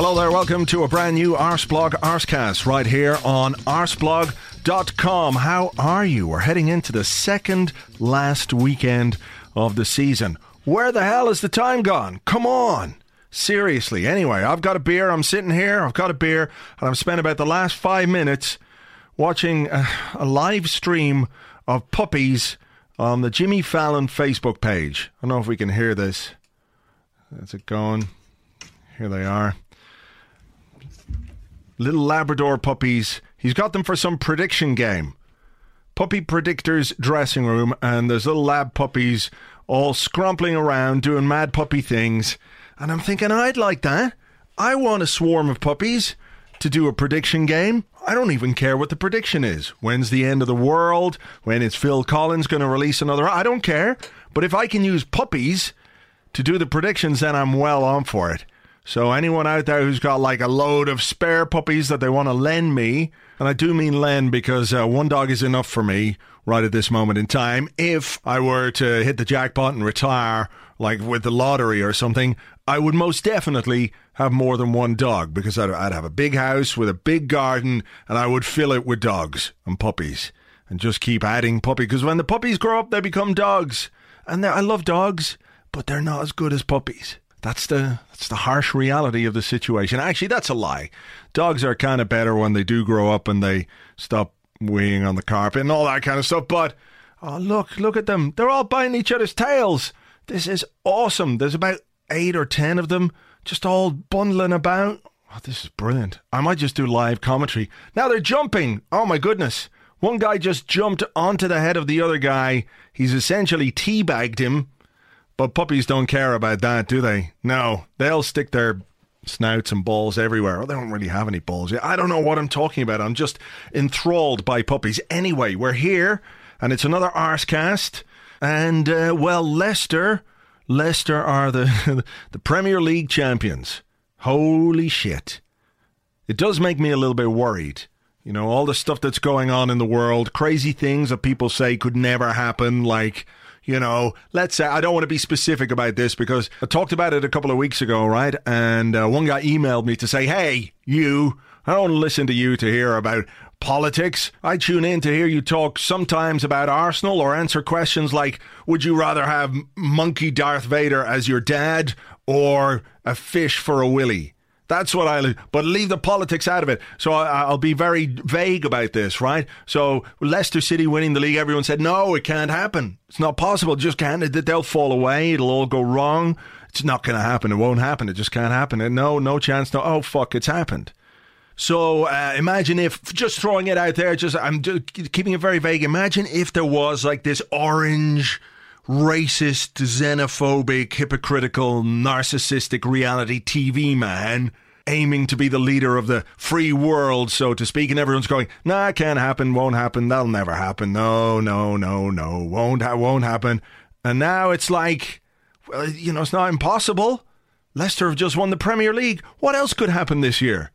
Hello there, welcome to a brand new Arseblog Arsecast right here on arseblog.com. How are you? We're heading into the second last weekend of the season. Where the hell is the time gone? Come on. Seriously. Anyway, I've got a beer. I'm sitting here. I've got a beer. And I've spent about the last five minutes watching a, a live stream of puppies on the Jimmy Fallon Facebook page. I don't know if we can hear this. Is it going? Here they are little Labrador puppies. He's got them for some prediction game. Puppy Predictor's dressing room, and there's little lab puppies all scrumpling around doing mad puppy things. And I'm thinking, I'd like that. I want a swarm of puppies to do a prediction game. I don't even care what the prediction is. When's the end of the world? When is Phil Collins going to release another? I don't care. But if I can use puppies to do the predictions, then I'm well on for it. So anyone out there who's got like a load of spare puppies that they want to lend me, and I do mean lend because uh, one dog is enough for me right at this moment in time. If I were to hit the jackpot and retire, like with the lottery or something, I would most definitely have more than one dog because I'd, I'd have a big house with a big garden and I would fill it with dogs and puppies and just keep adding puppy because when the puppies grow up, they become dogs. And I love dogs, but they're not as good as puppies. That's the that's the harsh reality of the situation. Actually, that's a lie. Dogs are kind of better when they do grow up and they stop weighing on the carpet and all that kind of stuff. But oh, look, look at them. They're all biting each other's tails. This is awesome. There's about eight or ten of them just all bundling about. Oh, this is brilliant. I might just do live commentary. Now they're jumping. Oh my goodness. One guy just jumped onto the head of the other guy. He's essentially teabagged him but puppies don't care about that, do they? No, they'll stick their snouts and balls everywhere. Oh, they don't really have any balls. I don't know what I'm talking about. I'm just enthralled by puppies. Anyway, we're here, and it's another Arsecast. And, uh, well, Leicester, Leicester are the, the Premier League champions. Holy shit. It does make me a little bit worried. You know, all the stuff that's going on in the world, crazy things that people say could never happen, like you know, let's say, I don't want to be specific about this because I talked about it a couple of weeks ago, right? And uh, one guy emailed me to say, hey, you, I don't listen to you to hear about politics. I tune in to hear you talk sometimes about Arsenal or answer questions like, would you rather have Monkey Darth Vader as your dad or a fish for a willy? That's what I. But leave the politics out of it. So I, will be very vague about this, right? So Leicester City winning the league, everyone said no, it can't happen. It's not possible. It just can't. They'll fall away. It'll all go wrong. It's not going to happen. It won't happen. It just can't happen. And no, no chance. No. Oh fuck, it's happened. So uh, imagine if just throwing it out there. Just I'm just keeping it very vague. Imagine if there was like this orange racist, xenophobic, hypocritical, narcissistic reality TV man aiming to be the leader of the free world, so to speak, and everyone's going, "Nah, can't happen, won't happen, that'll never happen. No, no, no, no, won't ha- won't happen." And now it's like, well, you know, it's not impossible. Leicester have just won the Premier League. What else could happen this year?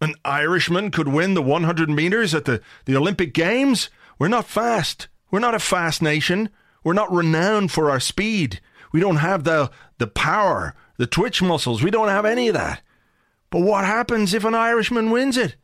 An Irishman could win the 100 meters at the, the Olympic Games. We're not fast. We're not a fast nation. We're not renowned for our speed. We don't have the, the power, the twitch muscles. We don't have any of that. But what happens if an Irishman wins it?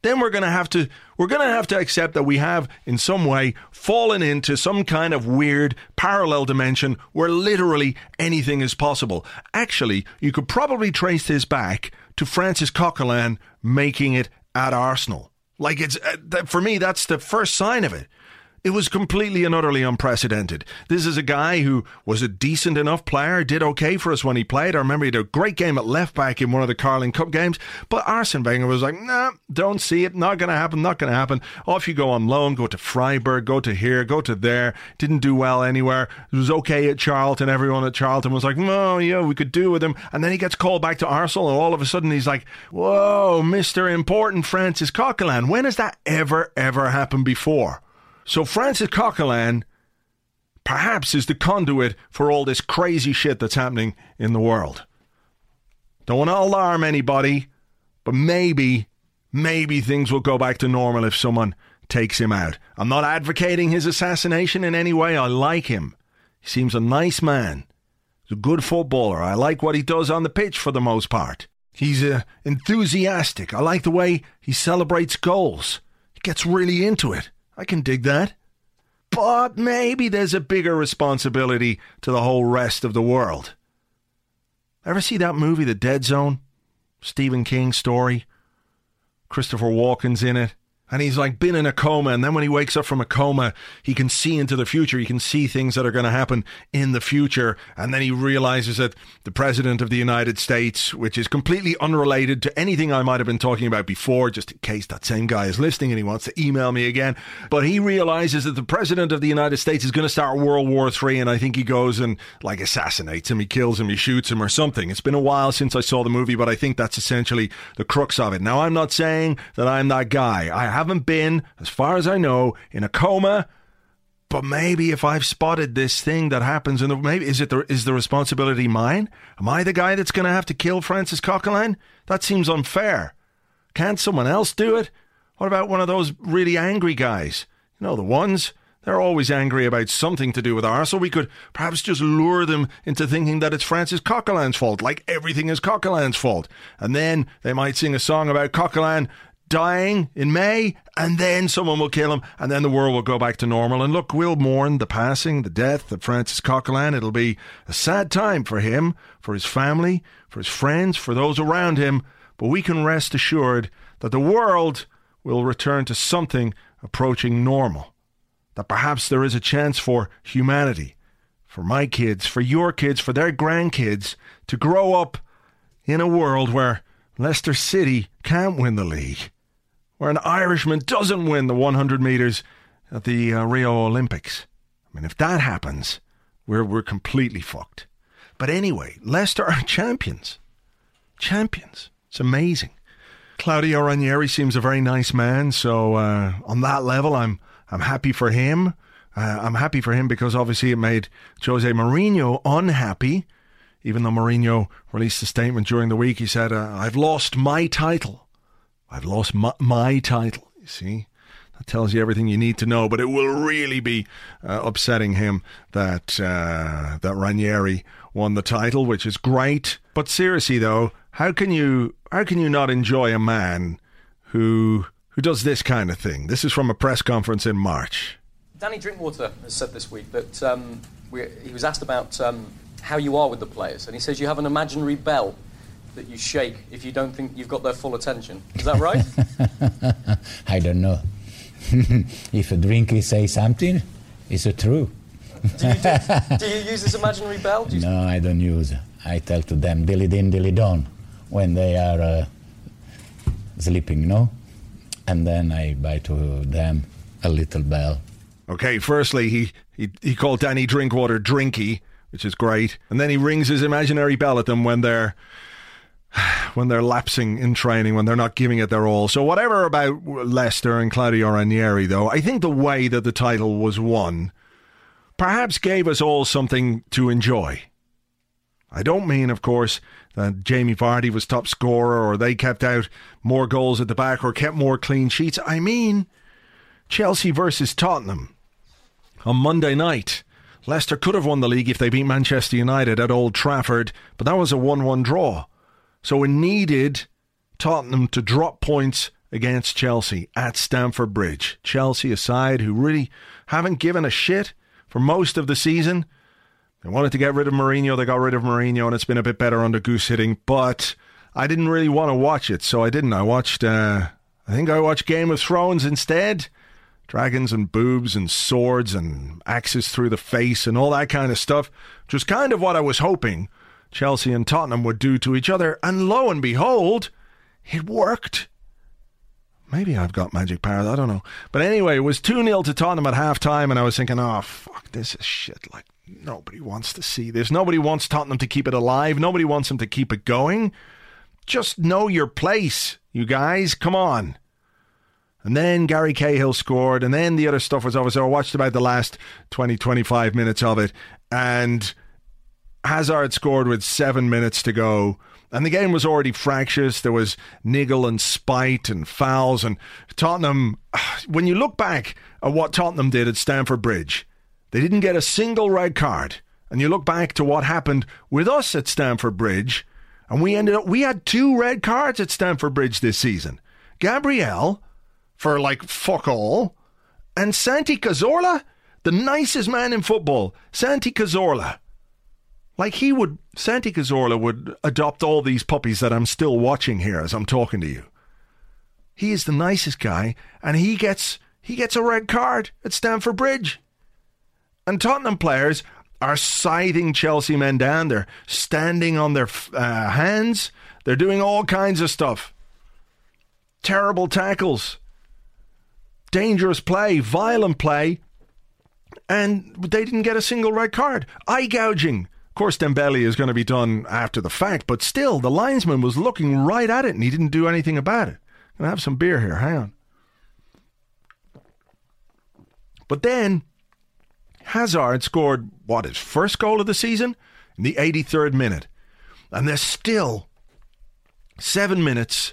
then we're going to have to we're going to have to accept that we have in some way fallen into some kind of weird parallel dimension where literally anything is possible. Actually, you could probably trace this back to Francis Coquelin making it at Arsenal. Like it's uh, for me that's the first sign of it. It was completely and utterly unprecedented. This is a guy who was a decent enough player, did okay for us when he played. I remember he had a great game at left back in one of the Carling Cup games, but Arsene Wenger was like, nah, don't see it, not going to happen, not going to happen. Off you go on loan, go to Freiburg, go to here, go to there. Didn't do well anywhere. It was okay at Charlton. Everyone at Charlton was like, oh, yeah, we could do with him. And then he gets called back to Arsenal, and all of a sudden he's like, whoa, Mr. Important Francis Coquelin. When has that ever, ever happened before? So Francis Coquelin perhaps is the conduit for all this crazy shit that's happening in the world. Don't want to alarm anybody, but maybe, maybe things will go back to normal if someone takes him out. I'm not advocating his assassination in any way. I like him. He seems a nice man. He's a good footballer. I like what he does on the pitch for the most part. He's uh, enthusiastic. I like the way he celebrates goals. He gets really into it. I can dig that. But maybe there's a bigger responsibility to the whole rest of the world. Ever see that movie, The Dead Zone? Stephen King story? Christopher Walken's in it and he's like been in a coma and then when he wakes up from a coma he can see into the future. He can see things that are going to happen in the future. And then he realizes that the president of the United States which is completely unrelated to anything I might have been talking about before just in case that same guy is listening and he wants to email me again but he realizes that the president of the United States is going to start World War 3 and I think he goes and like assassinates him. He kills him. He shoots him or something. It's been a while since I saw the movie but I think that's essentially the crux of it. Now I'm not saying that I'm that guy. I have haven't been, as far as I know, in a coma. But maybe if I've spotted this thing that happens the maybe is it the is the responsibility mine? Am I the guy that's going to have to kill Francis Coquelin? That seems unfair. Can't someone else do it? What about one of those really angry guys? You know the ones they're always angry about something to do with Arsenal. We could perhaps just lure them into thinking that it's Francis Coquelin's fault, like everything is Coquelin's fault. And then they might sing a song about Coquelin dying in May, and then someone will kill him, and then the world will go back to normal. And look, we'll mourn the passing, the death of Francis Coquelin. It'll be a sad time for him, for his family, for his friends, for those around him, but we can rest assured that the world will return to something approaching normal. That perhaps there is a chance for humanity, for my kids, for your kids, for their grandkids to grow up in a world where Leicester City can't win the league where an Irishman doesn't win the 100 metres at the uh, Rio Olympics. I mean, if that happens, we're, we're completely fucked. But anyway, Leicester are champions. Champions. It's amazing. Claudio Ranieri seems a very nice man, so uh, on that level, I'm I'm happy for him. Uh, I'm happy for him because obviously it made Jose Mourinho unhappy. Even though Mourinho released a statement during the week, he said, uh, "I've lost my title." I've lost my, my title. You see? That tells you everything you need to know, but it will really be uh, upsetting him that uh, that Ranieri won the title, which is great. But seriously, though, how can you how can you not enjoy a man who who does this kind of thing? This is from a press conference in March. Danny Drinkwater has said this week that um, he was asked about um, how you are with the players, and he says you have an imaginary bell that you shake if you don't think you've got their full attention. Is that right? I don't know. if a drinky say something, it's true. do, you, do, do, you use this imaginary bell? no, I don't use. I tell to them dilly din dilly don when they are uh, sleeping, no? And then I buy to them a little bell. Okay, firstly, he, he, he called Danny Drinkwater Drinky, which is great. And then he rings his imaginary bell at them when they're when they're lapsing in training, when they're not giving it their all. So, whatever about Leicester and Claudio Ranieri, though, I think the way that the title was won perhaps gave us all something to enjoy. I don't mean, of course, that Jamie Vardy was top scorer or they kept out more goals at the back or kept more clean sheets. I mean Chelsea versus Tottenham on Monday night. Leicester could have won the league if they beat Manchester United at Old Trafford, but that was a 1 1 draw. So it needed Tottenham to drop points against Chelsea at Stamford Bridge. Chelsea, a side who really haven't given a shit for most of the season. They wanted to get rid of Mourinho. They got rid of Mourinho, and it's been a bit better under Guus Hiddink. But I didn't really want to watch it, so I didn't. I watched. Uh, I think I watched Game of Thrones instead. Dragons and boobs and swords and axes through the face and all that kind of stuff, which was kind of what I was hoping Chelsea and Tottenham would do to each other. And lo and behold, it worked. Maybe I've got magic powers, I don't know. But anyway, it was 2 0 to Tottenham at half time, and I was thinking, oh, fuck, this is shit. Like, nobody wants to see this. Nobody wants Tottenham to keep it alive. Nobody wants them to keep it going. Just know your place, you guys. Come on. And then Gary Cahill scored, and then the other stuff was over. So I watched about the last 20, 25 minutes of it, and Hazard scored with seven minutes to go. And the game was already fractious. There was niggle and spite and fouls. And Tottenham, when you look back at what Tottenham did at Stamford Bridge, they didn't get a single red card. And you look back to what happened with us at Stamford Bridge, and we ended up, we had two red cards at Stamford Bridge this season. Gabriel, for like fuck all, and Santi Cazorla, the nicest man in football, Santi Cazorla like he would, Santi Cazorla would adopt all these puppies that I'm still watching here as I'm talking to you. He is the nicest guy, and he gets he gets a red card at Stamford Bridge. And Tottenham players are scything Chelsea men down. They're standing on their uh, hands. They're doing all kinds of stuff. Terrible tackles, dangerous play, violent play, and they didn't get a single red card. Eye gouging, of course, Dembele is going to be done after the fact, but still, the linesman was looking right at it and he didn't do anything about it. To have some beer here. Hang on. But then, Hazard scored, what, his first goal of the season? In the 83rd minute. And there's still seven minutes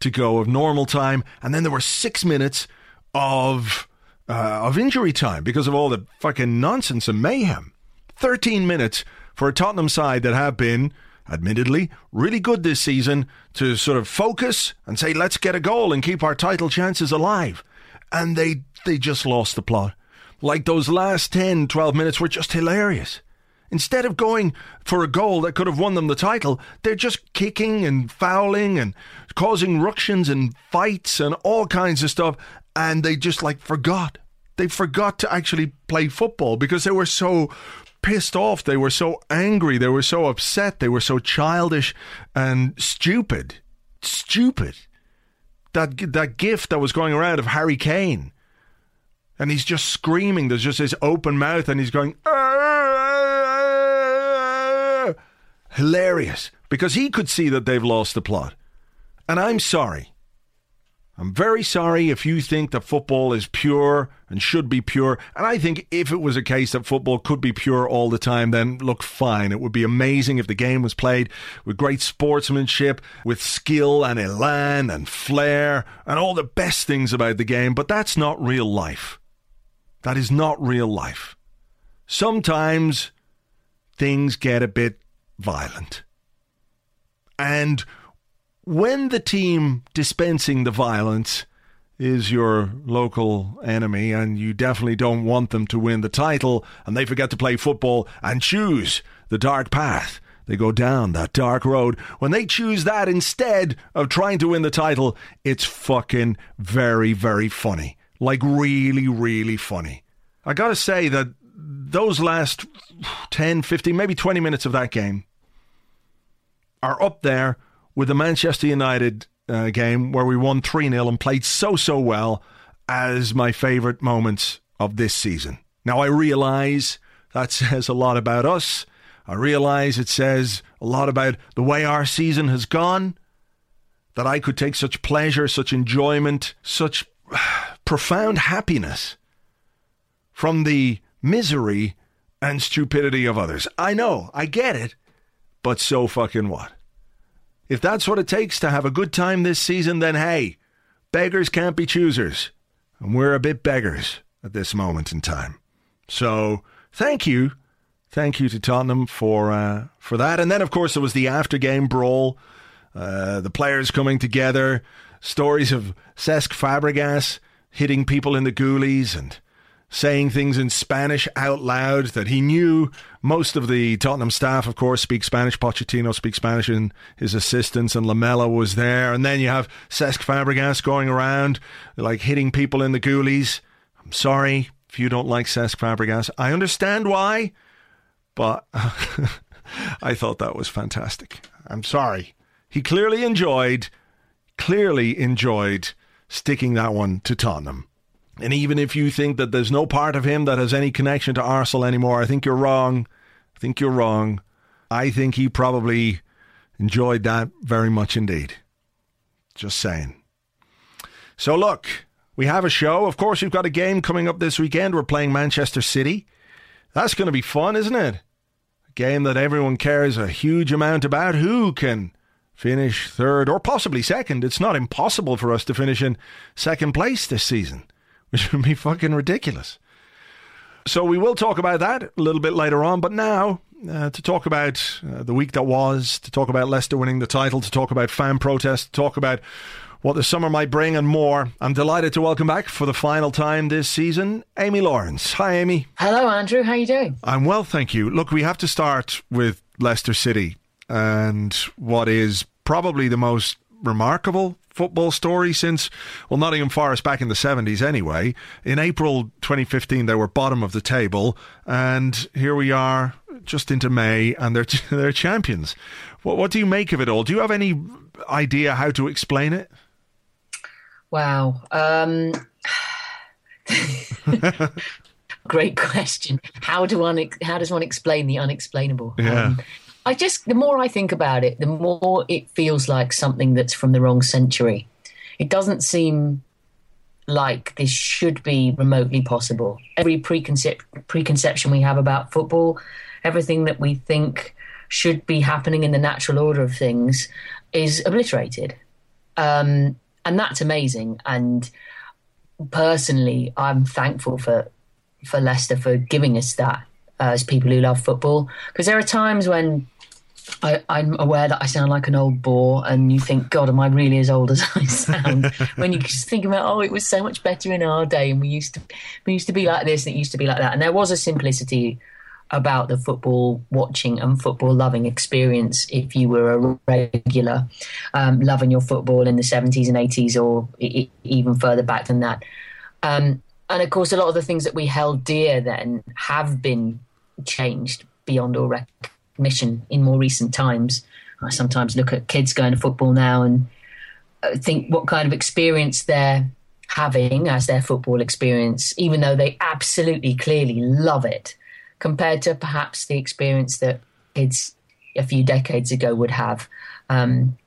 to go of normal time. And then there were six minutes of, uh, of injury time because of all the fucking nonsense and mayhem. 13 minutes for a Tottenham side that have been, admittedly, really good this season to sort of focus and say, let's get a goal and keep our title chances alive. And they, they just lost the plot. Like those last 10, 12 minutes were just hilarious. Instead of going for a goal that could have won them the title, they're just kicking and fouling and causing ructions and fights and all kinds of stuff. And they just like forgot. They forgot to actually play football because they were so pissed off. They were so angry. They were so upset. They were so childish and stupid. Stupid. That that GIF that was going around of Harry Kane, and he's just screaming. There's just this open mouth, and he's going. Ah! Hilarious because he could see that they've lost the plot. And I'm sorry. I'm very sorry if you think that football is pure and should be pure. And I think if it was a case that football could be pure all the time, then look, fine. It would be amazing if the game was played with great sportsmanship, with skill and elan and flair and all the best things about the game. But that's not real life. That is not real life. Sometimes things get a bit violent. And when the team dispensing the violence is your local enemy and you definitely don't want them to win the title and they forget to play football and choose the dark path, they go down that dark road. When they choose that instead of trying to win the title, it's fucking very, very funny. Like, really, really funny. I gotta say that those last 10, 15, maybe 20 minutes of that game are up there with the Manchester United uh, game where we won 3 0 and played so, so well as my favourite moments of this season. Now, I realise that says a lot about us. I realise it says a lot about the way our season has gone. That I could take such pleasure, such enjoyment, such profound happiness from the misery and stupidity of others. I know, I get it, but so fucking what? If that's what it takes to have a good time this season, then hey, beggars can't be choosers. And we're a bit beggars at this moment in time. So thank you. Thank you to Tottenham for uh, for that. And then, of course, there was the after game brawl, uh, the players coming together, stories of Cesc Fabregas hitting people in the goalies and saying things in Spanish out loud that he knew. Most of the Tottenham staff, of course, speak Spanish. Pochettino speaks Spanish, and his assistants and Lamela was there. And then you have Cesc Fabregas going around like hitting people in the goalies. I'm sorry if you don't like Cesc Fabregas. I understand why, but I thought that was fantastic. I'm sorry. He clearly enjoyed, clearly enjoyed sticking that one to Tottenham. And even if you think that there's no part of him that has any connection to Arsenal anymore, I think you're wrong. I think you're wrong. I think he probably enjoyed that very much indeed. Just saying. So, look, we have a show. Of course, we've got a game coming up this weekend. We're playing Manchester City. That's going to be fun, isn't it? A game that everyone cares a huge amount about. Who can finish third or possibly second? It's not impossible for us to finish in second place this season which would be fucking ridiculous. So we will talk about that a little bit later on, but now uh, to talk about uh, the week that was, to talk about Leicester winning the title, to talk about fan protests, to talk about what the summer might bring and more. I'm delighted to welcome back for the final time this season, Amy Lawrence. Hi, Amy. Hello, Andrew. How are you doing? I'm well, thank you. Look, we have to start with Leicester City and what is probably the most remarkable football story since, well, Nottingham Forest back in the 70s anyway. In April 2015, they were bottom of the table, and here we are just into May, and they're, they're champions. What, what do you make of it all? Do you have any idea how to explain it? Wow. Um, great question. How do one how does one explain the unexplainable? Yeah. Um, I just, the more I think about it, the more it feels like something that's from the wrong century. It doesn't seem like this should be remotely possible. Every preconcep- preconception we have about football, everything that we think should be happening in the natural order of things, is obliterated. Um, and that's amazing. And personally, I'm thankful for for Leicester for giving us that uh, as people who love football. Because there are times when I, am aware that I sound like an old bore, and you think, God, am I really as old as I sound? when you just think about, oh, it was so much better in our day, and we used to, we used to be like this, and it used to be like that, and there was a simplicity about the football watching and football loving experience if you were a regular um, loving your football in the 70s and 80s, or I- even further back than that. Um, and of course, a lot of the things that we held dear then have been changed beyond all recognition mission in more recent times. I sometimes look at kids going to football now and uh, think what kind of experience they're having as their football experience, even though they absolutely clearly love it, compared to perhaps the experience that kids a few decades ago would have. Um,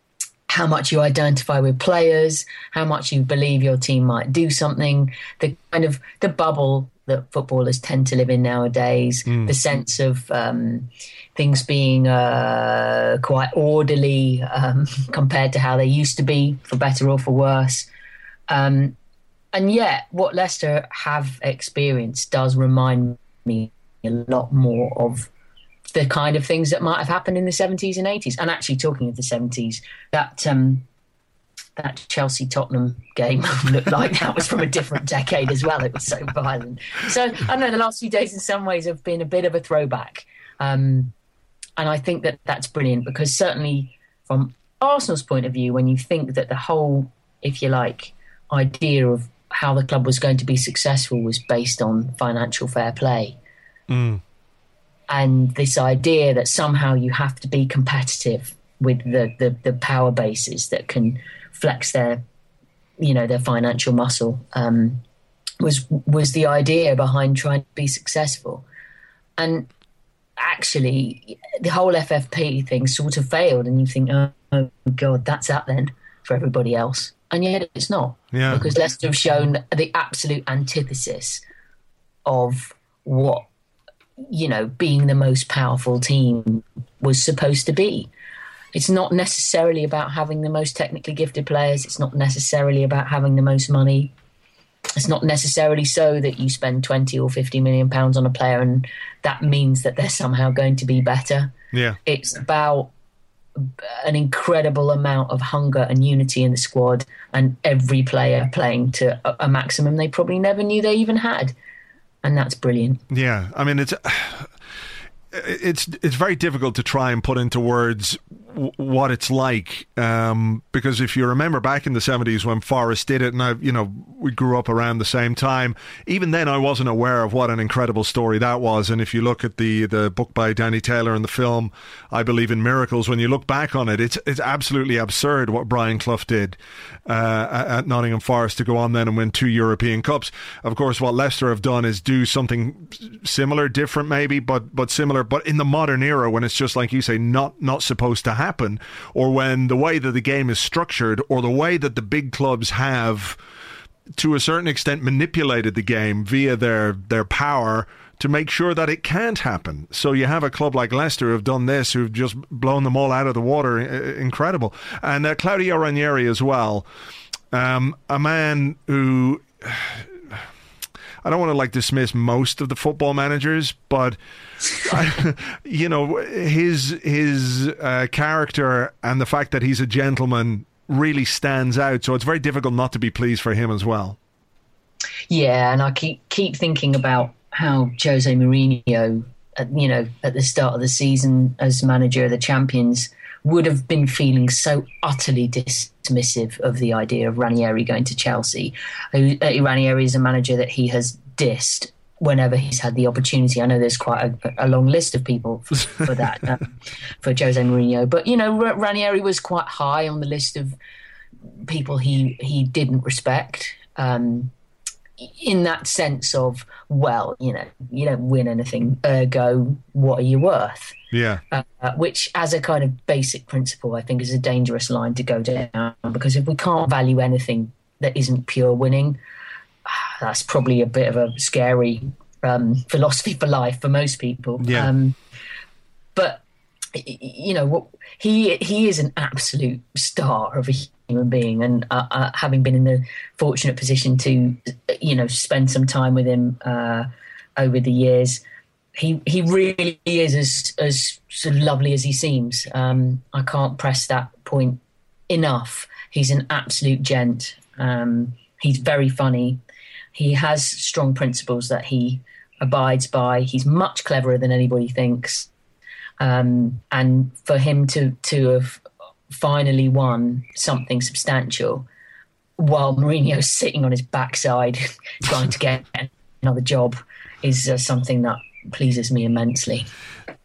how much you identify with players, how much you believe your team might do something, the kind of the bubble that footballers tend to live in nowadays, mm. the sense of um, things being uh, quite orderly um, compared to how they used to be, for better or for worse. Um, and yet, what Leicester have experienced does remind me a lot more of the kind of things that might have happened in the 70s and 80s. And actually, talking of the 70s, that um, that Chelsea Tottenham game looked like that was from a different decade as well. It was so violent. So I don't know. The last few days, in some ways, have been a bit of a throwback. Um, and I think that that's brilliant because certainly from Arsenal's point of view, when you think that the whole, if you like, idea of how the club was going to be successful was based on financial fair play. Mm. And this idea that somehow you have to be competitive with the, the, the power bases that can flex their, you know, their financial muscle um, was was the idea behind trying to be successful. And actually the whole FFP thing sort of failed, and you think, oh, oh god, that's that then for everybody else, and yet it's not. Yeah. Because Leicester have shown the absolute antithesis of what you know being the most powerful team was supposed to be. It's not necessarily about having the most technically gifted players. It's not necessarily about having the most money it's not necessarily so that you spend 20 or 50 million pounds on a player and that means that they're somehow going to be better. Yeah. It's about an incredible amount of hunger and unity in the squad, and every player playing to a, a maximum they probably never knew they even had, and that's brilliant. Yeah, I mean it's it's it's very difficult to try and put into words what it's like um, because if you remember back in the 70s when Forest did it and I you know we grew up around the same time even then I wasn't aware of what an incredible story that was. And if you look at the the book by Danny Taylor and the film I believe in miracles when you look back on it it's it's absolutely absurd what Brian Clough did uh, at Nottingham Forest to go on then and win two European Cups. Of course what Leicester have done is do something similar different maybe but but similar but in the modern era when it's just like you say not not supposed to happen happen, or when the way that the game is structured, or the way that the big clubs have, to a certain extent, manipulated the game via their their power to make sure that it can't happen. So you have a club like Leicester who've done this, who've just blown them all out of the water. Incredible. And uh, Claudio Ranieri as well. Um, a man who I don't want to like dismiss most of the football managers, but I, you know his his uh, character and the fact that he's a gentleman really stands out. So it's very difficult not to be pleased for him as well. Yeah, and I keep keep thinking about how Jose Mourinho, you know, at the start of the season as manager of the champions, would have been feeling so utterly dismissive of the idea of Ranieri going to Chelsea. Uh, Ranieri is a manager that he has dissed whenever he's had the opportunity. I know there's quite a, a long list of people for, for that um, for Jose Mourinho, but you know Ranieri was quite high on the list of people he he didn't respect. Um, in that sense of well, you know, you don't win anything, ergo, what are you worth? Yeah. Uh, which, as a kind of basic principle, I think is a dangerous line to go down because if we can't value anything that isn't pure winning, that's probably a bit of a scary um, philosophy for life for most people. Yeah. Um, but you know, he he is an absolute star of a human being, and uh, uh, having been in the fortunate position to, you know, spend some time with him uh, over the years, he he really is as as sort of lovely as he seems. Um, I can't press that point enough. He's an absolute gent. Um, he's very funny. He has strong principles that he abides by. He's much cleverer than anybody thinks. Um, and for him to to have finally won something substantial while Mourinho's sitting on his backside trying to get another job is uh, something that pleases me immensely.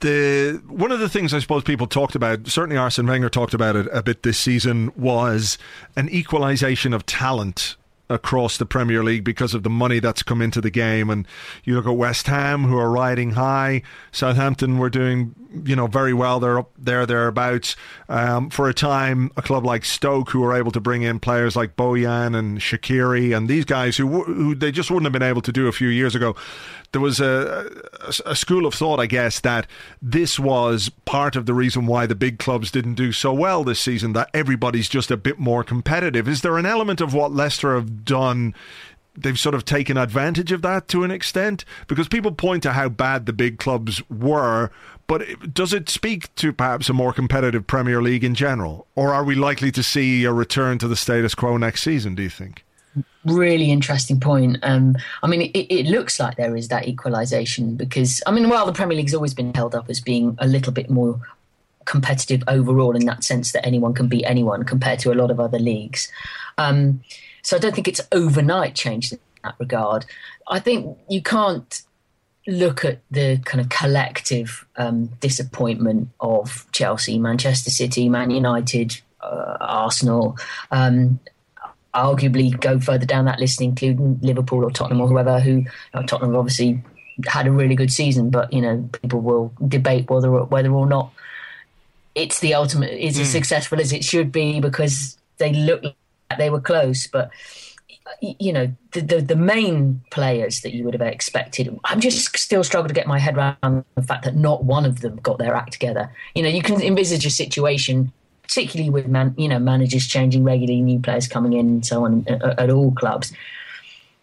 The one of the things I suppose people talked about, certainly Arsene Wenger talked about it a bit this season, was an equalisation of talent across the Premier League because of the money that's come into the game. And you look at West Ham, who are riding high. Southampton were doing, you know, very well. They're up there, thereabouts. Um, for a time, a club like Stoke, who were able to bring in players like Bojan and Shaqiri and these guys who, who they just wouldn't have been able to do a few years ago there was a, a, school of thought, I guess, that this was part of the reason why the big clubs didn't do so well this season, that everybody's just a bit more competitive. Is there an element of what Leicester have done? They've sort of taken advantage of that to an extent because people point to how bad the big clubs were, but does it speak to perhaps a more competitive Premier League in general? Or are we likely to see a return to the status quo next season, do you think? really interesting point. Um, I mean, it, it, looks like there is that equalisation because, I mean, while the Premier League's always been held up as being a little bit more competitive overall in that sense that anyone can beat anyone compared to a lot of other leagues. Um, so I don't think it's overnight changed in that regard. I think you can't look at the kind of collective um, disappointment of Chelsea, Manchester City, Man United, uh, Arsenal, um, arguably go further down that list, including Liverpool or Tottenham or whoever. Who you know, Tottenham obviously had a really good season, but you know people will debate whether whether or not it's the ultimate is mm. as successful as it should be because they look like they were close, but. You know the, the, the main players that you would have expected. I'm just still struggling to get my head around the fact that not one of them got their act together. You know, you can envisage a situation particularly with man, you know managers changing regularly, new players coming in, and so on at, at all clubs.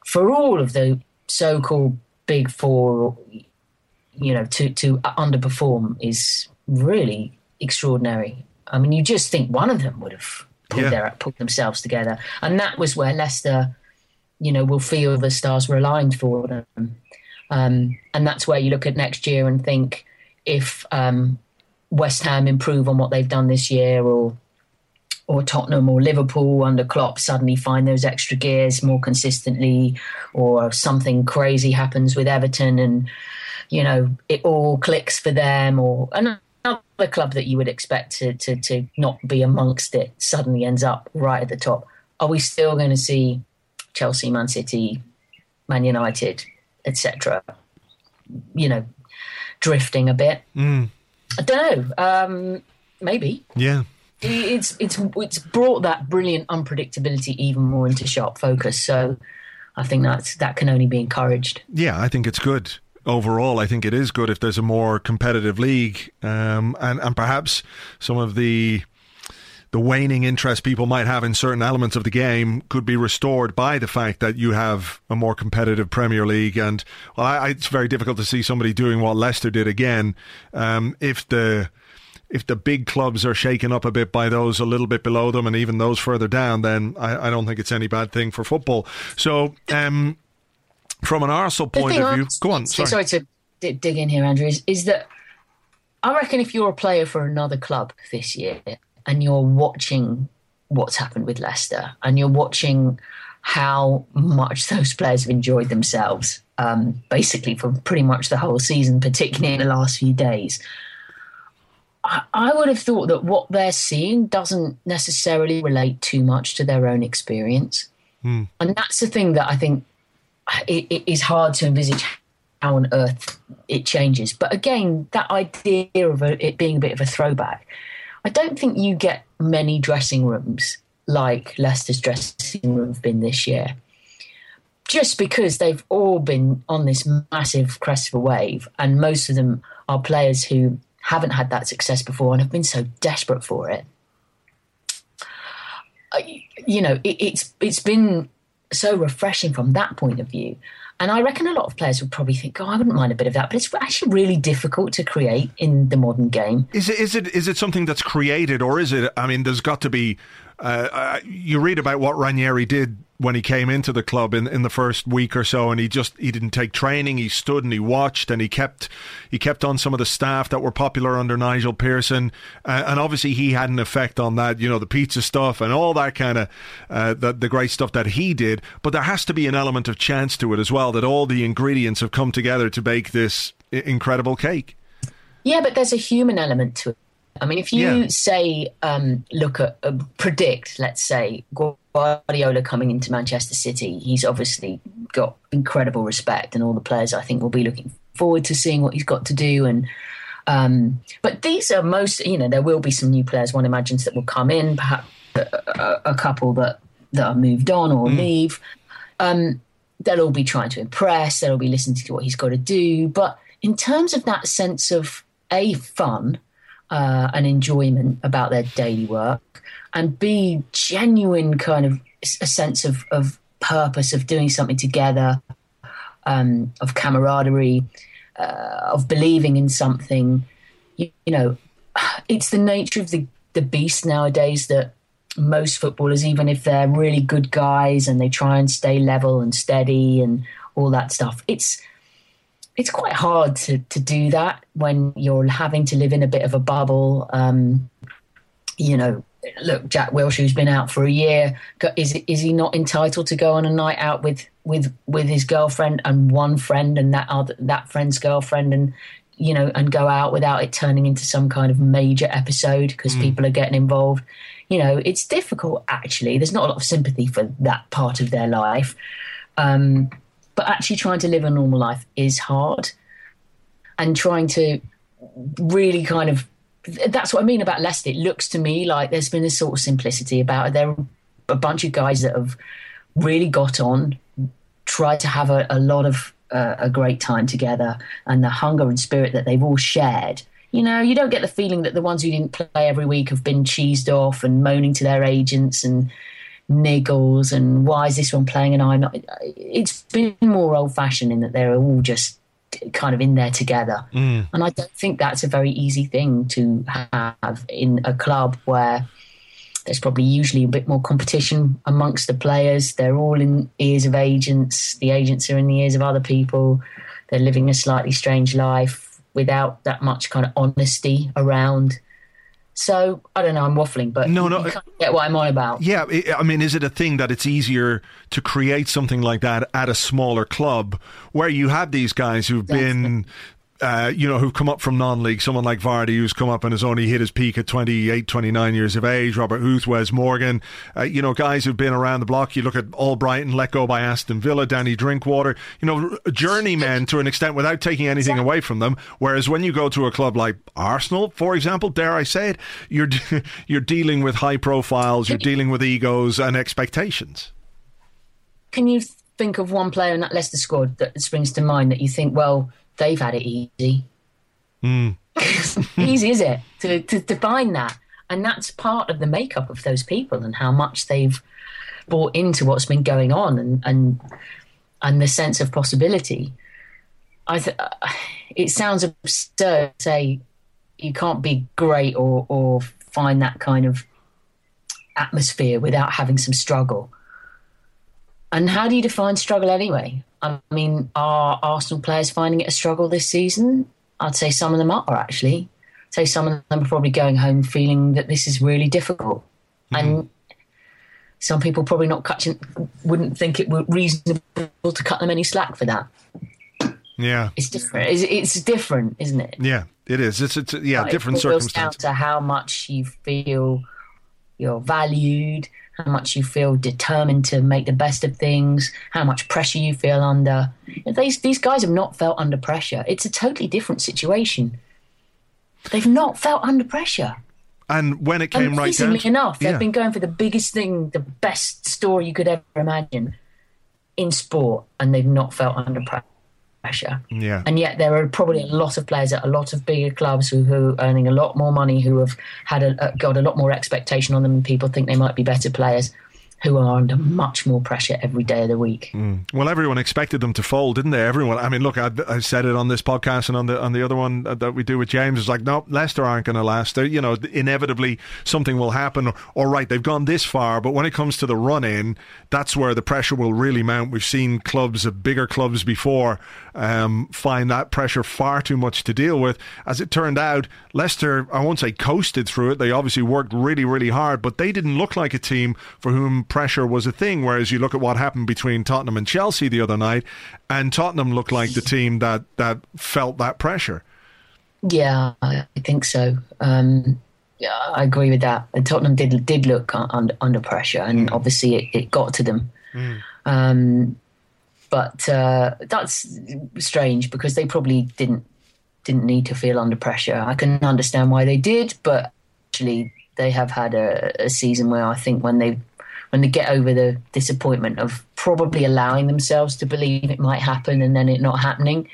For all of the so-called big four, you know, to to underperform is really extraordinary. I mean, you just think one of them would have pulled, Yeah. their, pulled themselves together. And that was where Leicester, you know, will feel the stars were aligned for them. Um, and that's where you look at next year and think if um, West Ham improve on what they've done this year or or Tottenham or Liverpool under Klopp suddenly find those extra gears more consistently, or something crazy happens with Everton and you know it all clicks for them, or another club that you would expect to to, to not be amongst it suddenly ends up right at the top. Are we still going to see Chelsea, Man City, Man United, etc.? You know, drifting a bit. I don't know. Um, maybe Yeah. it's it's it's brought that brilliant unpredictability even more into sharp focus. So I think that's that can only be encouraged. Yeah, I think it's good. Overall, I think it is good if there's a more competitive league, um, and and perhaps some of the the waning interest people might have in certain elements of the game could be restored by the fact that you have a more competitive Premier League. And well, I, it's very difficult to see somebody doing what Leicester did again um, if the if the big clubs are shaken up a bit by those a little bit below them and even those further down, then I, I don't think it's any bad thing for football. So, um, from an Arsenal point of view, go on. Sorry. Sorry to d- dig in here, Andrew. Is, is that I reckon if you're a player for another club this year and you're watching what's happened with Leicester and you're watching how much those players have enjoyed themselves, um, basically for pretty much the whole season, particularly in the last few days. I, I would have thought that what they're seeing doesn't necessarily relate too much to their own experience. And that's the thing that I think it, it is hard to envisage how on earth it changes. But again, that idea of it being a bit of a throwback, I don't think you get many dressing rooms like Leicester's dressing room have been this year. Just because they've all been on this massive crest of a wave, and most of them are players who haven't had that success before and have been so desperate for it. You know, it, it's it's been so refreshing from that point of view. And I reckon a lot of players would probably think, "Oh, I wouldn't mind a bit of that," but it's actually really difficult to create in the modern game. Is it is it is it something that's created, or is it? I mean, there's got to be. Uh, you read about what Ranieri did when he came into the club in, in the first week or so, and he just he didn't take training. He stood and he watched, and he kept he kept on some of the staff that were popular under Nigel Pearson, uh, and obviously he had an effect on that. You know, the pizza stuff and all that kind of uh, the the great stuff that he did. But there has to be an element of chance to it as well. That all the ingredients have come together to bake this incredible cake. Yeah, but there's a human element to it. I mean, if you Yeah. say, um, look at, uh, predict, let's say, Guardiola coming into Manchester City, he's obviously got incredible respect, and all the players I think will be looking forward to seeing what he's got to do. And um, but these are most, you know, there will be some new players. One imagines that will come in, perhaps a, a, a couple that that are moved on or leave. Um, they'll all be trying to impress. They'll all be listening to what he's got to do. But in terms of that sense of a fun uh, and enjoyment about their daily work, and b genuine kind of a sense of, of purpose of doing something together, um, of camaraderie, uh, of believing in something. You, you know, it's the nature of the the beast nowadays that most footballers, even if they're really good guys and they try and stay level and steady and all that stuff, it's it's quite hard to, to do that when you're having to live in a bit of a bubble. Um, you know, look, Jack Wilshere, who's been out for a year, is is he not entitled to go on a night out with with with his girlfriend and one friend and that other that friend's girlfriend and you know and go out without it turning into some kind of major episode because people are getting involved? You know, it's difficult actually. There's not a lot of sympathy for that part of their life. Um, but actually trying to live a normal life is hard and trying to really kind of that's what I mean about Leicester. It looks to me like there's been a sort of simplicity about it. There are a bunch of guys that have really got on, tried to have a, a lot of uh, a great time together, and the hunger and spirit that they've all shared. You know, you don't get the feeling that the ones who didn't play every week have been cheesed off and moaning to their agents and niggles and why is this one playing and I'm not. It's been more old fashioned in that they're all just kind of in there together. Mm. And I don't think that's a very easy thing to have in a club where there's probably usually a bit more competition amongst the players. They're all in ears of agents. The agents are in the ears of other people. They're living a slightly strange life without that much kind of honesty around. So I don't know. I'm waffling, but No, no, uh, get what I'm on about. Yeah, I I mean, is it a thing that it's easier to create something like that at a smaller club where you have these guys who've been. Uh, you know, who've come up from non-league, someone like Vardy, who's come up and has only hit his peak at 28, 29 years of age, Robert Huth, Wes Morgan, uh, you know, guys who've been around the block. You look at Albrighton, let go by Aston Villa, Danny Drinkwater, you know, journeymen to an extent without taking anything away from them. Whereas when you go to a club like Arsenal, for example, dare I say it, you're, you're dealing with high profiles, you're dealing with egos and expectations. Can you think of one player in that Leicester squad that springs to mind that you think, well, they've had it easy? Hmm. easy, is it? To, to define that. And that's part of the makeup of those people and how much they've bought into what's been going on and, and, and the sense of possibility. I th- uh, it sounds absurd to say you can't be great or, or find that kind of atmosphere without having some struggle. And how do you define struggle anyway? I mean, are Arsenal players finding it a struggle this season? I'd say some of them are actually. I'd say some of them are probably going home feeling that this is really difficult. Hmm. And some people probably not catching, wouldn't think it were reasonable to cut them any slack for that. Yeah. It's different. It's, it's different, isn't it? Yeah, it is. It's, it's yeah, Like, different it boils down circumstances. to how much you feel you're valued, how much you feel determined to make the best of things, how much pressure you feel under. These these guys have not felt under pressure. It's a totally different situation. They've not felt under pressure. And when it came right down, enough, they've yeah. been going for the biggest thing, the best story you could ever imagine in sport, and they've not felt under pre- pressure. Yeah. And yet, there are probably a lot of players at a lot of bigger clubs who, who are earning a lot more money, who have had a, uh, got a lot more expectation on them, and people think they might be better players, who are under much more pressure every day of the week. Well, everyone expected them to fold, didn't they? Everyone. I mean, look, I, I said it on this podcast and on the on the other one that we do with James. It's like, no, Leicester aren't going to last. They're, you know, inevitably something will happen. Or right, they've gone this far, but when it comes to the run in, that's where the pressure will really mount. We've seen clubs, bigger clubs before, um, find that pressure far too much to deal with. As it turned out, Leicester, I won't say coasted through it. They obviously worked really, really hard, but they didn't look like a team for whom pressure was a thing. Whereas you look at what happened between Tottenham and Chelsea the other night, and Tottenham looked like the team that that felt that pressure. Yeah, I think so. Um, yeah, I agree with that. And Tottenham did did look under under pressure, and obviously it, it got to them. Um, but uh, that's strange because they probably didn't didn't need to feel under pressure. I can understand why they did, but actually they have had a, a season where I think when they when they get over the disappointment of probably allowing themselves to believe it might happen and then it not happening,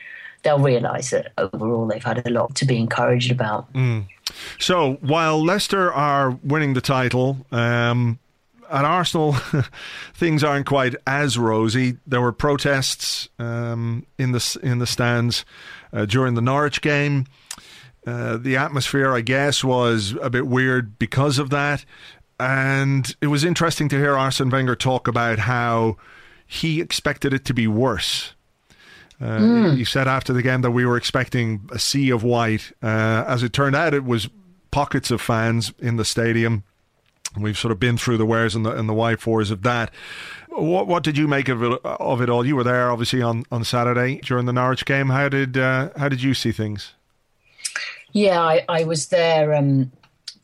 they'll realise that overall they've had a lot to be encouraged about. So while Leicester are winning the title, um, at Arsenal, things aren't quite as rosy. There were protests um, in the in the stands uh, during the Norwich game. Uh, the atmosphere, I guess, was a bit weird because of that. And it was interesting to hear Arsene Wenger talk about how he expected it to be worse. Uh, He said after the game that we were expecting a sea of white. Uh, as it turned out, it was pockets of fans in the stadium. We've sort of been through the wares and the and the white fours of that. What what did you make of it, of it all? You were there obviously on, on Saturday during the Norwich game. How did uh, how did you see things? Yeah, I, I was there um,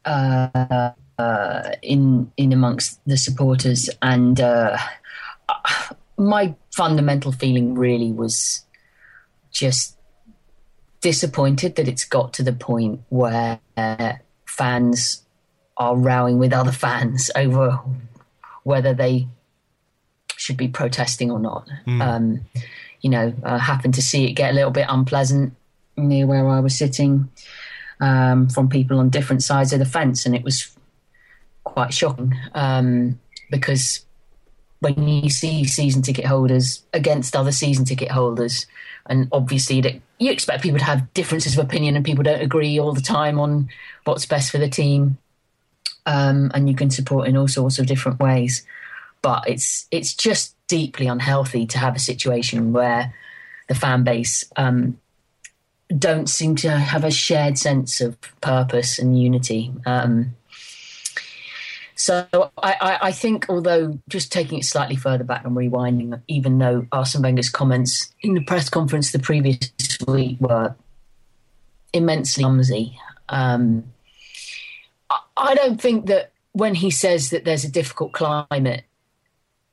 uh, uh, in in amongst the supporters, and uh, my fundamental feeling really was just disappointed that it's got to the point where fans are rowing with other fans over whether they should be protesting or not. Um, you know, I happened to see it get a little bit unpleasant near where I was sitting um, from people on different sides of the fence, and it was quite shocking um, because when you see season ticket holders against other season ticket holders, and obviously you expect people to have differences of opinion and people don't agree all the time on what's best for the team, um, and you can support in all sorts of different ways. But it's it's just deeply unhealthy to have a situation where the fan base um, don't seem to have a shared sense of purpose and unity. Um, so I, I, think, although just taking it slightly further back and rewinding, even though Arsene Wenger's comments in the press conference the previous week were immensely clumsy, um, I, I don't think that when he says that there's a difficult climate,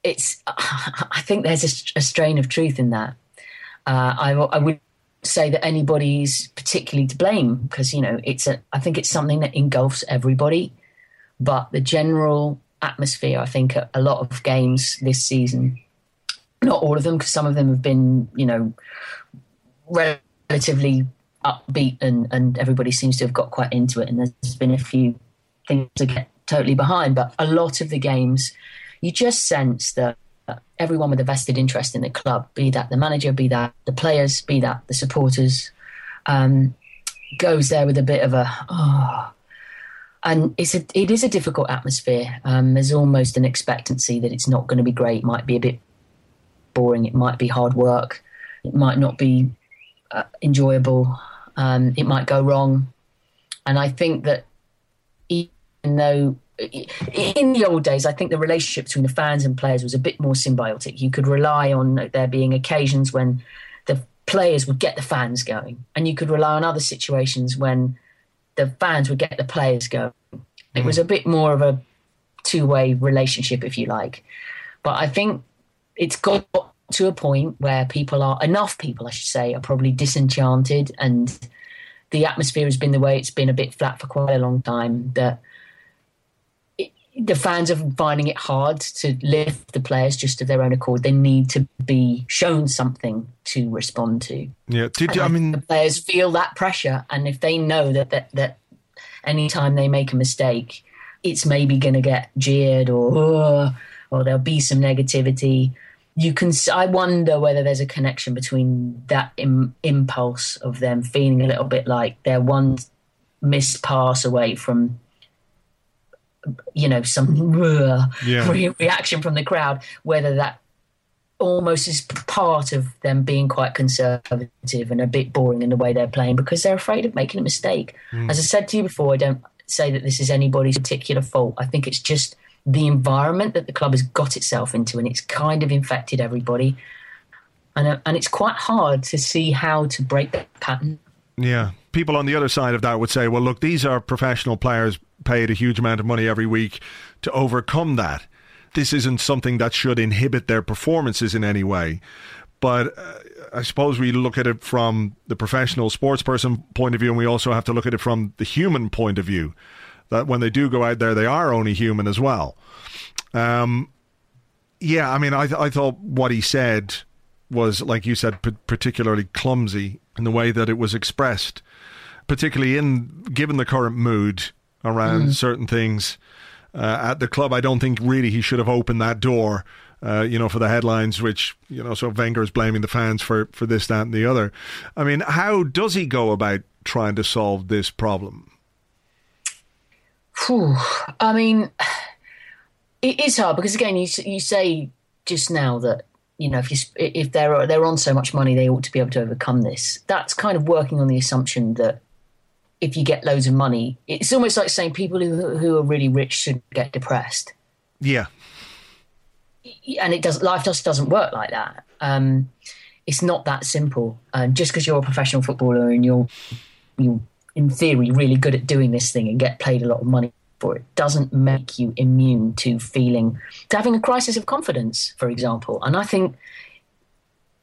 it's. I think there's a, a strain of truth in that. Uh, I, I would say that anybody's particularly to blame because you know it's a. I think it's something that engulfs everybody but the general atmosphere, I think, at a lot of games this season, not all of them, because some of them have been, you know, relatively upbeat and, and everybody seems to have got quite into it. And there's been a few things to get totally behind, but a lot of the games, you just sense that everyone with a vested interest in the club, be that the manager, be that the players, be that the supporters, um, goes there with a bit of a, oh, and it's a it is a difficult atmosphere. Um, there's almost an expectancy that it's not going to be great. It might be a bit boring. It might be hard work. It might not be uh, enjoyable. Um, it might go wrong. And I think that even though in the old days, I think the relationship between the fans and players was a bit more symbiotic. You could rely on there being occasions when the players would get the fans going, and you could rely on other situations when the fans would get the players going. It was mm. a bit more of a two way relationship, if you like. But I think it's got to a point where people are, enough people, I should say, are probably disenchanted and the atmosphere has been the way it's been a bit flat for quite a long time that the fans are finding it hard to lift the players just of their own accord. They need to be shown something to respond to. Yeah, did you, I, I mean the players feel that pressure, and if they know that that that anytime they make a mistake, it's maybe going to get jeered or uh, or there'll be some negativity. You can. I wonder whether there's a connection between that Im, impulse of them feeling a little bit like they're one missed pass away from you know some yeah. re- reaction from the crowd whether that almost is part of them being quite conservative and a bit boring in the way they're playing because they're afraid of making a mistake mm. as i said to you before i don't say that this is anybody's particular fault i think it's just the environment that the club has got itself into and it's kind of infected everybody and, uh, and it's quite hard to see how to break that pattern yeah people on the other side of that would say well look these are professional players paid a huge amount of money every week to overcome that. This isn't something that should inhibit their performances in any way. But uh, I suppose we look at it from the professional sports person point of view, and we also have to look at it from the human point of view. That when they do go out there, they are only human as well. Um, yeah, I mean, I, th- I thought what he said was, like you said, p- particularly clumsy in the way that it was expressed, particularly in given the current mood around mm. certain things uh, at the club. I don't think really he should have opened that door. Uh, you know, for the headlines, which you know, so Wenger is blaming the fans for for this, that, and the other. I mean, how does he go about trying to solve this problem? Whew. I mean, it is hard because again, you you say just now that you know if you if they're they're on so much money, they ought to be able to overcome this. That's kind of working on the assumption that if you get loads of money, it's almost like saying people who who are really rich should get depressed. Yeah, and it does. Life just doesn't work like that. Um, it's not that simple. Um, just because you're a professional footballer and you're you're in theory really good at doing this thing and get paid a lot of money for it doesn't make you immune to feeling to having a crisis of confidence, for example. And I think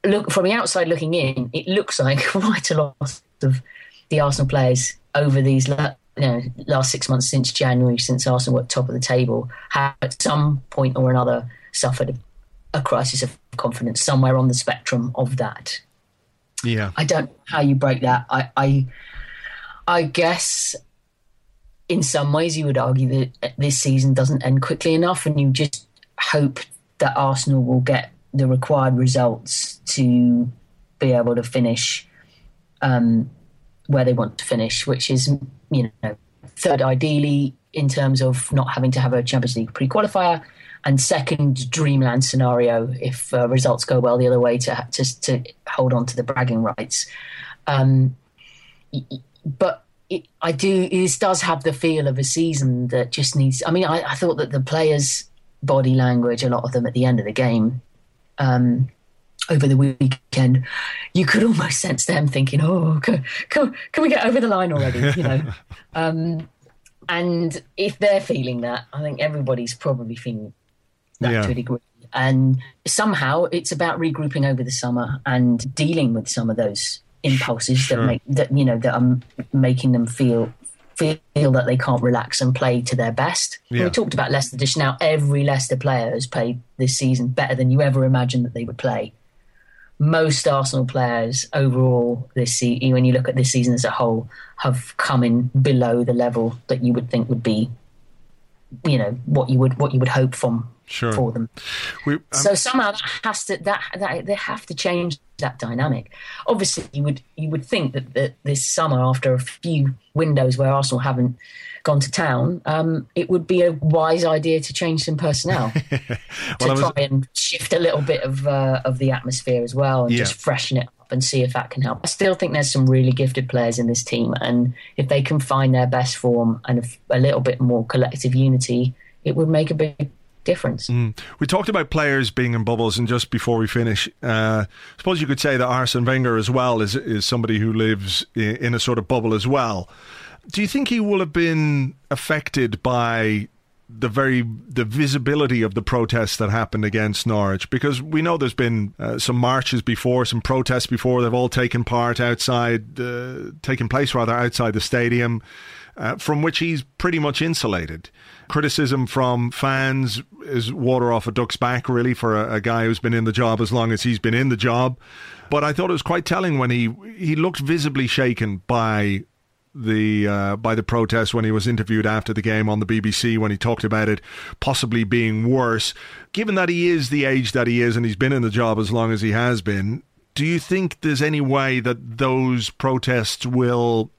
look from the outside looking in, it looks like quite a lot of the Arsenal players over these you know, last six months since January, since Arsenal were at top of the table, have at some point or another suffered a crisis of confidence somewhere on the spectrum of that. Yeah, I don't know how you break that. I, I, I guess in some ways you would argue that this season doesn't end quickly enough, and you just hope that Arsenal will get the required results to be able to finish um, where they want to finish, which is you know third ideally in terms of not having to have a Champions League pre-qualifier, and second dreamland scenario if uh, results go well the other way to to, to hold on to the bragging rights. Um, but it, I do. This does have the feel of a season that just needs. I mean, I, I, thought that the players' body language, a lot of them at the end of the game, um, over the weekend, you could almost sense them thinking, "Oh, can, can, can we get over the line already?" You know. um, and if they're feeling that, I think everybody's probably feeling that yeah. to a degree. And somehow it's about regrouping over the summer and dealing with some of those impulses sure. that make that you know that are making them feel feel that they can't relax and play to their best. Yeah. We talked about Leicester Dish now. Every Leicester player has played this season better than you ever imagined that they would play. Most Arsenal players overall this season, when you look at this season as a whole, have come in below the level that you would think would be, you know, what you would what you would hope from sure. for them. We, um, so somehow that has to that, that they have to change that dynamic. Obviously, you would you would think that, that this summer, after a few windows where Arsenal haven't gone to town, um, it would be a wise idea to change some personnel well, to try and shift a little bit of uh, of the atmosphere as well, and yeah. just freshen it up and see if that can help. I still think there's some really gifted players in this team, and if they can find their best form and a little bit more collective unity, it would make a big difference. Mm. We talked about players being in bubbles, and just before we finish, uh, I suppose you could say that Arsene Wenger as well is is somebody who lives in a sort of bubble as well. Do you think he will have been affected by the very the visibility of the protests that happened against Norwich because we know there's been uh, some marches before, some protests before. They've all taken part outside, uh, taken place rather outside the stadium, uh, from which he's pretty much insulated criticism from fans is water off a duck's back, really, for a, a, guy who's been in the job as long as he's been in the job. But I thought it was quite telling when he he looked visibly shaken by the uh, by the protest when he was interviewed after the game on the BBC when he talked about it possibly being worse. Given that he is the age that he is and he's been in the job as long as he has been, do you think there's any way that those protests will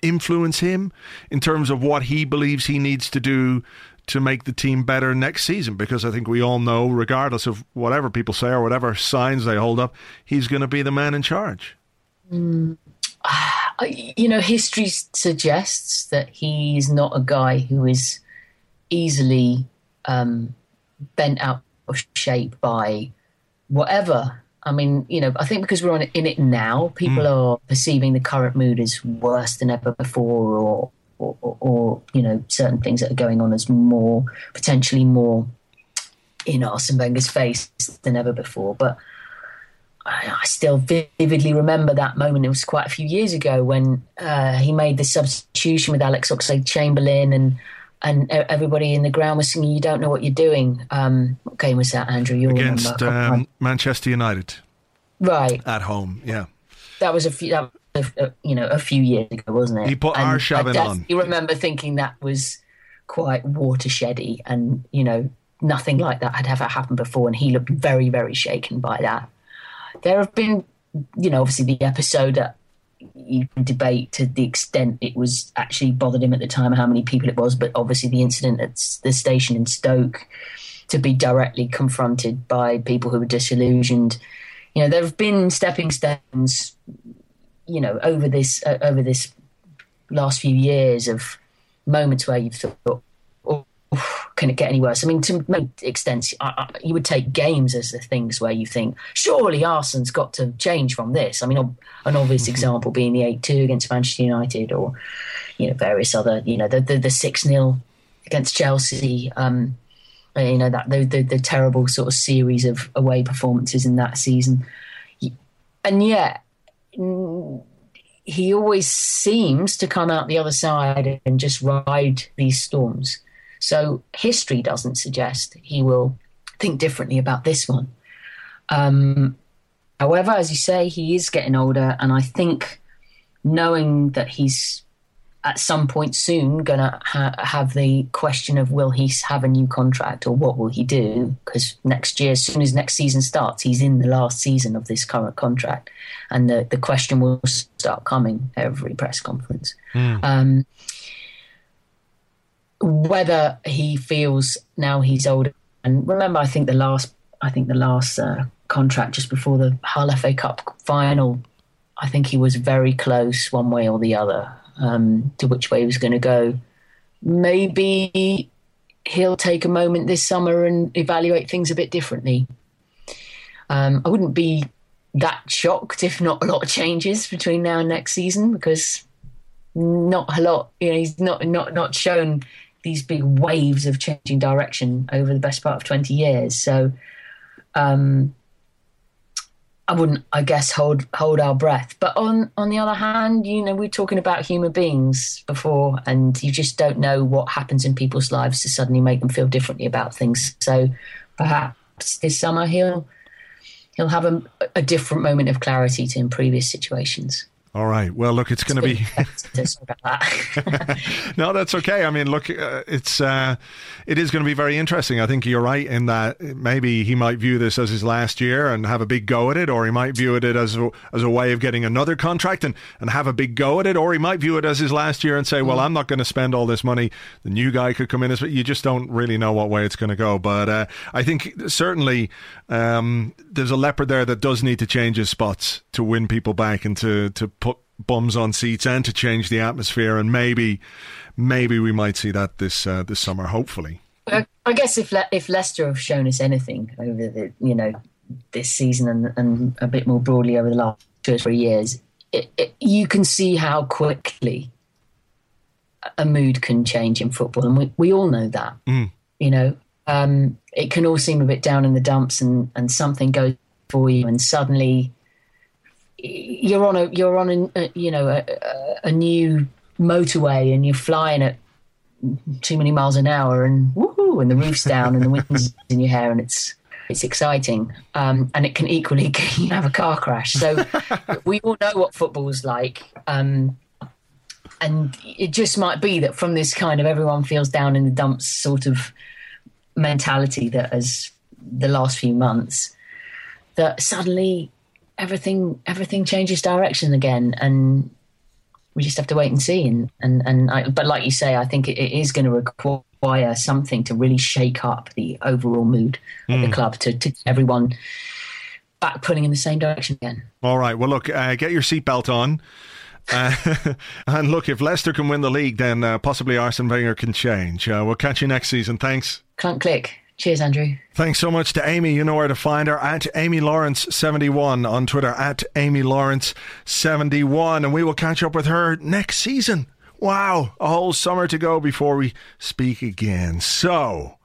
influence him in terms of what he believes he needs to do to make the team better next season? Because I think we all know, regardless of whatever people say or whatever signs they hold up, he's going to be the man in charge. Mm. You know, history suggests that he's not a guy who is easily um, bent out of shape by whatever I mean, you know, I think because we're on in it now, people mm. are perceiving the current mood as worse than ever before, or, or, or, or, you know, certain things that are going on as more potentially more in Arsene Wenger's face than ever before. But I, still vividly remember that moment. It was quite a few years ago when uh, he made the substitution with Alex Oxlade-Chamberlain and and everybody in the ground was singing, "You don't know what you're doing." Um, what game was that, Andrew? You against um, Manchester United, right? At home, yeah. That was a few. That was a, you know a few years ago, wasn't it? He put Arshavin on. You remember thinking that was quite watershedy, and you know nothing like that had ever happened before, and he looked very, very shaken by that. There have been, you know, obviously the episode at you can debate to the extent it was actually bothered him at the time how many people it was, but obviously the incident at the station in Stoke to be directly confronted by people who were disillusioned. You know, there have been stepping stones, you know, over this uh, over this last few years of moments where you've thought, can it get any worse? I mean, to make extents, I, I, you would take games as the things where you think, surely Arsenal's got to change from this. I mean, an obvious mm-hmm. example being the 8 2 against Manchester United or, you know, various other, you know, the 6 0 against Chelsea. Um, you know, that the, the, the terrible sort of series of away performances in that season. And yet, he always seems to come out the other side and just ride these storms. So history doesn't suggest he will think differently about this one. Um, however, as you say, he is getting older, and I think knowing that he's at some point soon going to ha- have the question of will he have a new contract or what will he do? Because next year, as soon as next season starts, he's in the last season of this current contract, and the the question will start coming every press conference. Mm. Um, whether he feels now he's older, and remember, I think the last, I think the last uh, contract just before the Hull FA Cup final, I think he was very close one way or the other um, to which way he was going to go. Maybe he'll take a moment this summer and evaluate things a bit differently. Um, I wouldn't be that shocked if not a lot of changes between now and next season because not a lot. You know, he's not not not shown these big waves of changing direction over the best part of twenty years. So. Um, I wouldn't, I guess, hold hold our breath. But on on the other hand, you know, we're talking about human beings before, and you just don't know what happens in people's lives to suddenly make them feel differently about things. So perhaps this summer he'll he'll have a, a different moment of clarity to in previous situations. All right. Well, look, it's going to be. no, that's okay. I mean, look, uh, it's uh, it is going to be very interesting. I think you're right in that maybe he might view this as his last year and have a big go at it, or he might view it as a, as a way of getting another contract and, and have a big go at it, or he might view it as his last year and say, "Well, mm. I'm not going to spend all this money. The new guy could come in," as but you just don't really know what way it's going to go. But uh, I think certainly um, there's a leopard there that does need to change his spots to win people back and to to bums on seats and to change the atmosphere. And maybe, maybe we might see that this uh, this summer. Hopefully, I guess if Le- if Leicester have shown us anything over the you know this season and and a bit more broadly over the last two or three years, it, it, you can see how quickly a mood can change in football, and we we all know that. Mm. You know, um, it can all seem a bit down in the dumps, and and something goes for you, and suddenly you're on a you're on a, a you know a, a, new motorway and you're flying at too many miles an hour and woohoo and the roof's down and the wind's in your hair and it's it's exciting. Um, and it can equally have a car crash. So we all know what football's like. Um, and it just might be that from this kind of everyone feels down in the dumps sort of mentality that has the last few months that suddenly everything everything changes direction again, and we just have to wait and see. And and and I, but like you say, I think it, it is going to require something to really shake up the overall mood mm. of the hmm. club to, to everyone back pulling in the same direction again. All right. Well, look, uh, get your seatbelt on. Uh, and look, if Leicester can win the league, then uh, possibly Arsene Wenger can change. Uh, we'll catch you next season. Thanks. Clunk click. Cheers, Andrew. Thanks so much to Amy. You know where to find her at Amy Lawrence71 on Twitter at Amy Lawrence71. And we will catch up with her next season. Wow, a whole summer to go before we speak again. So,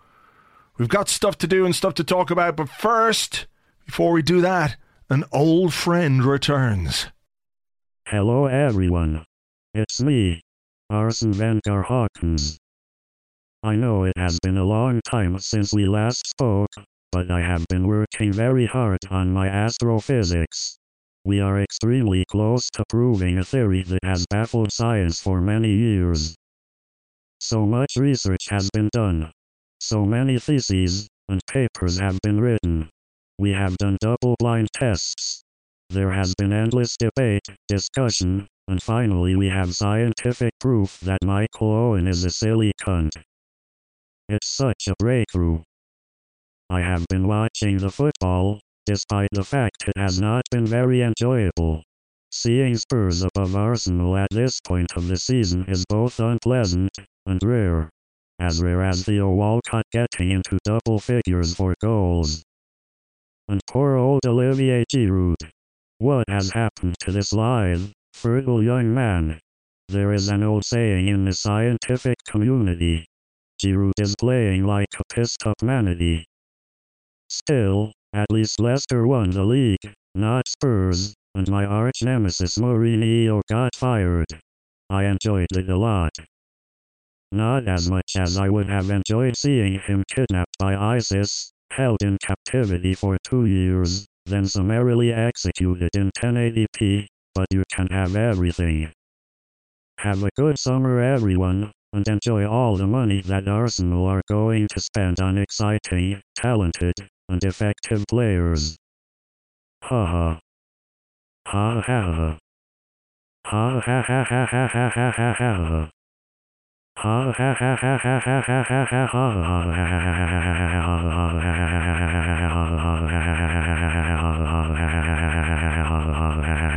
we've got stuff to do and stuff to talk about. But first, before we do that, an old friend returns. Hello, everyone. It's me, Arsene Wenger Hawkins. I know it has been a long time since we last spoke, but I have been working very hard on my astrophysics. We are extremely close to proving a theory that has baffled science for many years. So much research has been done. So many theses and papers have been written. We have done double-blind tests. There has been endless debate, discussion, and finally we have scientific proof that Michael Owen is a silly cunt. It's such a breakthrough. I have been watching the football, despite the fact it has not been very enjoyable. Seeing Spurs above Arsenal at this point of the season is both unpleasant and rare. As rare as Theo Walcott getting into double figures for goals. And poor old Olivier Giroud. What has happened to this lithe, fertile young man? There is an old saying in the scientific community Giroud is playing like a pissed up manatee. Still, at least Leicester won the league, not Spurs, and my arch nemesis Mourinho got fired. I enjoyed it a lot. Not as much as I would have enjoyed seeing him kidnapped by ISIS, held in captivity for two years, then summarily executed in 1080p, but you can have everything. Have a good summer, everyone, and enjoy all the money that Arsenal are going to spend on exciting, talented, and effective players. Ha ha. Ha ha ha. Ha ha ha ha ha ha ha ha ha. Ha ha ha ha ha ha ha ha ha. ha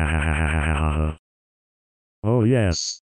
ha ha Oh yes.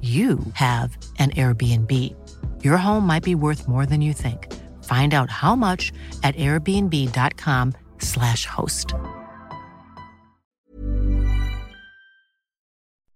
you have an Airbnb. Your home might be worth more than you think. Find out how much at airbnb.com/slash host.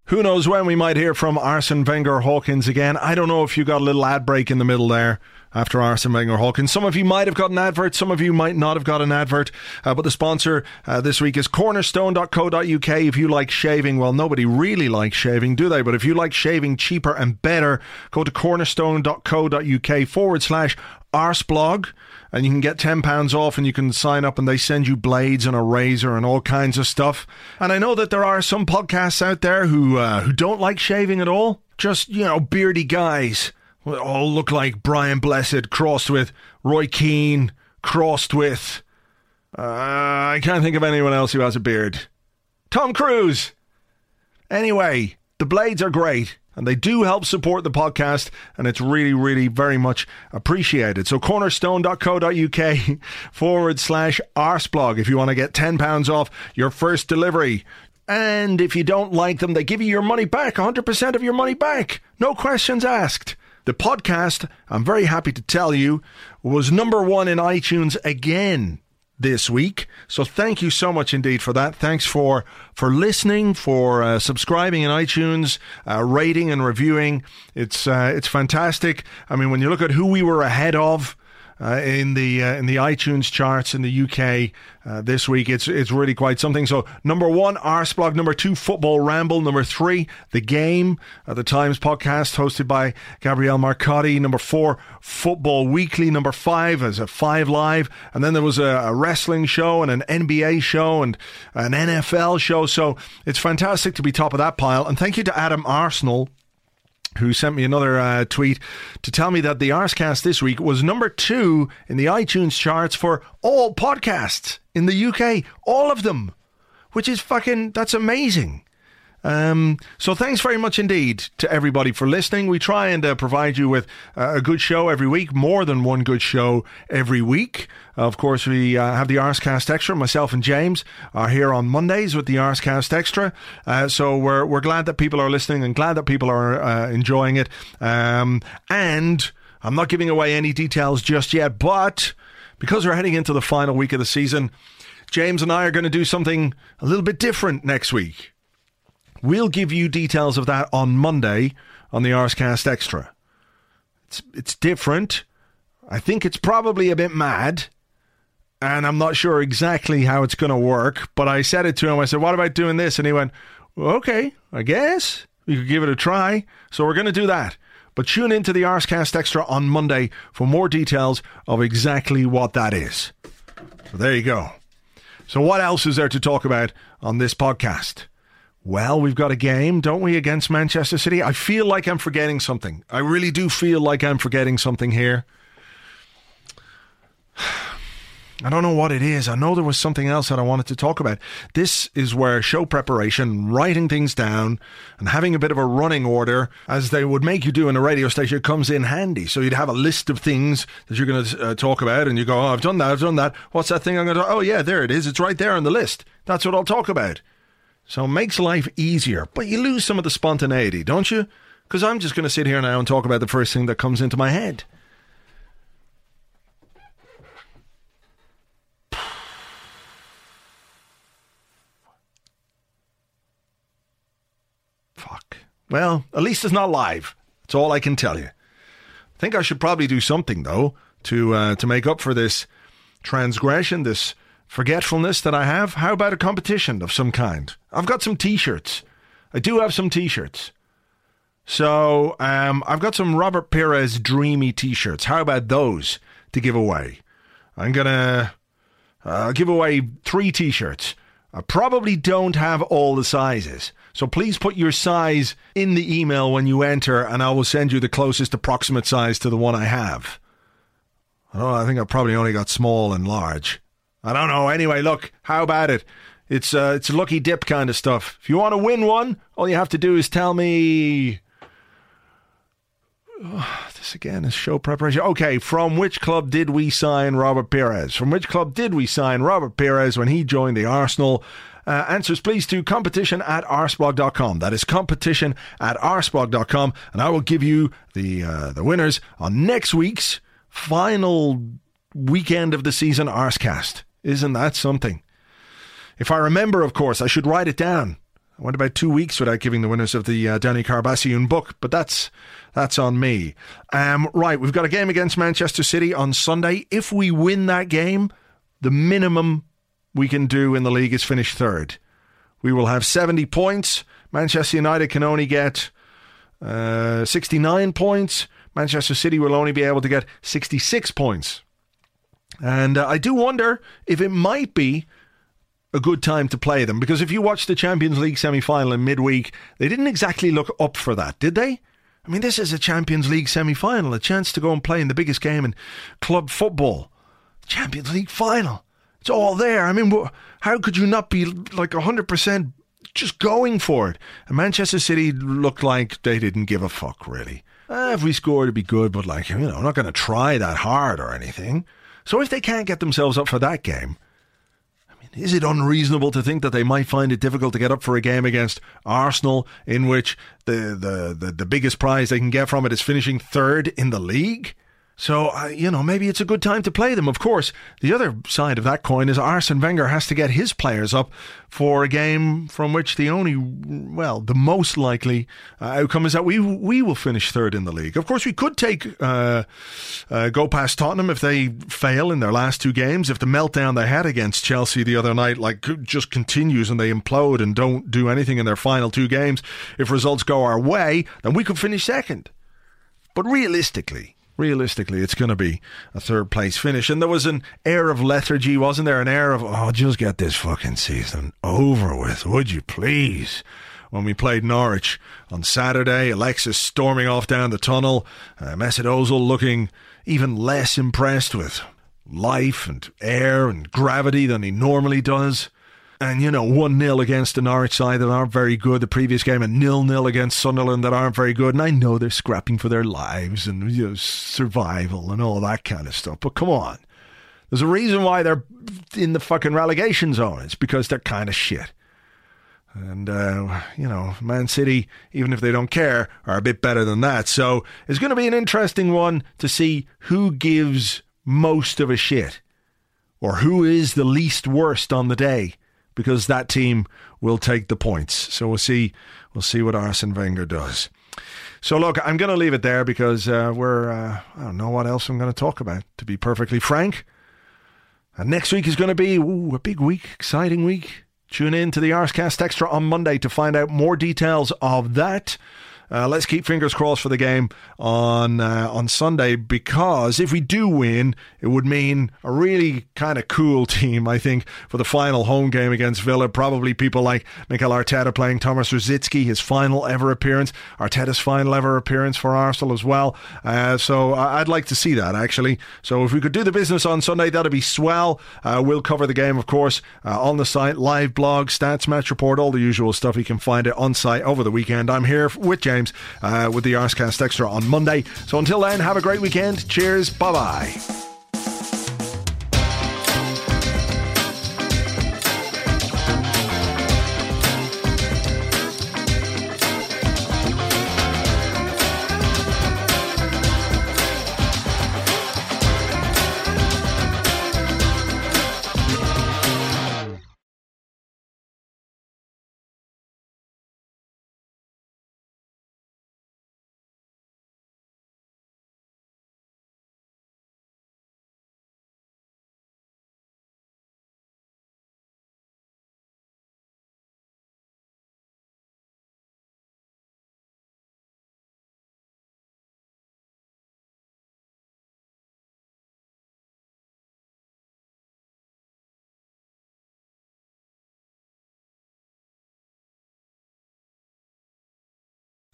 Who knows when we might hear from Arsene Wenger Hawkins again? I don't know if you got a little ad break in the middle there after Arsene Wenger Hawkins. Some of you might have got an advert, some of you might not have got an advert. Uh, but the sponsor uh, this week is cornerstone.co.uk. If you like shaving, well, nobody really likes shaving, do they? But if you like shaving cheaper and better, go to cornerstone.co.uk forward slash arseblog and you can get £10 off and you can sign up and they send you blades and a razor and all kinds of stuff. And I know that there are some podcasts out there who uh, who don't like shaving at all. Just, you know, beardy guys all look like Brian Blessed crossed with Roy Keane, crossed with. Uh, I can't think of anyone else who has a beard. Tom Cruise! Anyway, the blades are great and they do help support the podcast and it's really really very much appreciated so cornerstone.co.uk forward slash arseblog if you want to get £10 off your first delivery and if you don't like them they give you your money back 100% of your money back no questions asked the podcast, I'm very happy to tell you, was number one in iTunes again this week. So thank you so much indeed for that. Thanks for for listening, for uh, subscribing in iTunes, uh, rating and reviewing. It's uh, it's fantastic. I mean, when you look at who we were ahead of uh, in the uh, in the iTunes charts in the UK uh, this week. It's it's really quite something. So number one, Arseblog. Number two, Football Ramble. Number three, The Game, uh, the Times podcast hosted by Gabriele Marcotti. Number four, Football Weekly. Number five is a Five Live, and then there was a, a wrestling show and an NBA show and an NFL show. So it's fantastic to be top of that pile. And thank you to Adam Arsenal who sent me another uh, tweet to tell me that the Arsecast this week was number two in the iTunes charts for all podcasts in the UK, all of them, which is fucking, that's amazing. Um, so thanks very much indeed to everybody for listening. We try and uh, provide you with uh, a good show every week, more than one good show every week. Of course, we uh, have the Arsecast Extra. Myself and James are here on Mondays with the Arsecast Extra. Uh, so we're we're glad that people are listening and glad that people are uh, enjoying it. Um, and I'm not giving away any details just yet, but because we're heading into the final week of the season, James and I are going to do something a little bit different next week. We'll give you details of that on Monday on the Arsecast Extra. It's it's different. I think it's probably a bit mad, and I'm not sure exactly how it's going to work. But I said it to him. I said, "What about doing this?" And he went, well, "Okay, I guess we could give it a try." So we're going to do that. But tune into the Arsecast Extra on Monday for more details of exactly what that is. So there you go. So what else is there to talk about on this podcast? Well, we've got a game, don't we, against Manchester City? I feel like I'm forgetting something. I really do feel like I'm forgetting something here. I don't know what it is. I know there was something else that I wanted to talk about. This is where show preparation, writing things down, and having a bit of a running order, as they would make you do in a radio station, comes in handy. So you'd have a list of things that you're going to uh, talk about, and you go, oh, I've done that, I've done that. What's that thing I'm going to Oh, yeah, there it is. It's right there on the list. That's what I'll talk about. So it makes life easier, but you lose some of the spontaneity, don't you? Because I'm just going to sit here now and talk about the first thing that comes into my head. Fuck. Well, at least it's not live. That's all I can tell you. I think I should probably do something though to uh, to make up for this transgression, this forgetfulness that I have. How about a competition of some kind? I've got some T-shirts. I do have some T-shirts. So um, I've got some Robert Pires dreamy T-shirts. How about those to give away? I'm gonna uh, give away three T-shirts. I probably don't have all the sizes. So please put your size in the email when you enter, and I will send you the closest approximate size to the one I have. I don't know, I think I probably only got small and large. I don't know. Anyway, look, how about it? It's uh, it's a lucky dip kind of stuff. If you want to win one, all you have to do is tell me. Oh, this again is show preparation. Okay, from which club did we sign Robert Pires? From which club did we sign Robert Pires when he joined the Arsenal? Uh, answers please to competition at arseblog.com. That is competition at arseblog.com. And I will give you the, uh, the winners on next week's final weekend of the season Arsecast. Isn't that something? If I remember, of course, I should write it down. I went about two weeks without giving the winners of the uh, Danny Karbassiyoon book, but that's that's on me. Um, right, we've got a game against Manchester City on Sunday. If we win that game, the minimum we can do in the league is finish third. We will have 70 points. Manchester United can only get uh, 69 points. Manchester City will only be able to get 66 points. And uh, I do wonder if it might be a good time to play them because if you watch the Champions League semi final in midweek, they didn't exactly look up for that, did they? I mean, this is a Champions League semi final, a chance to go and play in the biggest game in club football. Champions League final. It's all there. I mean, how could you not be like 100% just going for it? And Manchester City looked like they didn't give a fuck, really. Uh, if we scored, it'd be good, but like, you know, I'm not going to try that hard or anything. So if they can't get themselves up for that game, is it unreasonable to think that they might find it difficult to get up for a game against Arsenal, in which the the the, the biggest prize they can get from it is finishing third in the league? So, uh, you know, maybe it's a good time to play them. Of course, the other side of that coin is Arsene Wenger has to get his players up for a game from which the only, well, the most likely uh, outcome is that we we will finish third in the league. Of course, we could take uh, uh, go past Tottenham if they fail in their last two games. If the meltdown they had against Chelsea the other night like just continues and they implode and don't do anything in their final two games, if results go our way, then we could finish second. But realistically, realistically, it's going to be a third place finish. And there was an air of lethargy, wasn't there? An air of, oh, just get this fucking season over with, would you please? When we played Norwich on Saturday, Alexis storming off down the tunnel, uh, Mesut Ozil looking even less impressed with life and air and gravity than he normally does. And, you know, 1 0 against the Norwich side that aren't very good the previous game, and nil nil against Sunderland that aren't very good. And I know they're scrapping for their lives and you know, survival and all that kind of stuff. But come on. There's a reason why they're in the fucking relegation zone. It's because they're kind of shit. And, uh, you know, Man City, even if they don't care, are a bit better than that. So it's going to be an interesting one to see who gives most of a shit or who is the least worst on the day because that team will take the points. So we'll see. We'll see what Arsene Wenger does. So look, I'm going to leave it there because uh, we're. Uh, I don't know what else I'm going to talk about. To be perfectly frank, and next week is going to be ooh, a big week, exciting week. Tune in to the Arsecast Extra on Monday to find out more details of that. Uh, let's keep fingers crossed for the game on uh, on Sunday because if we do win, it would mean a really kind of cool team. I think for the final home game against Villa, probably people like Mikel Arteta playing Thomas Rosicky, his final ever appearance, Arteta's final ever appearance for Arsenal as well. Uh, so I'd like to see that actually. So if we could do the business on Sunday, that'd be swell. Uh, we'll cover the game, of course, uh, on the site, live blog, stats, match report, all the usual stuff. You can find it on site over the weekend. I'm here with James uh, with the Arsecast Extra on Monday. So until then, have a great weekend. Cheers. Bye bye.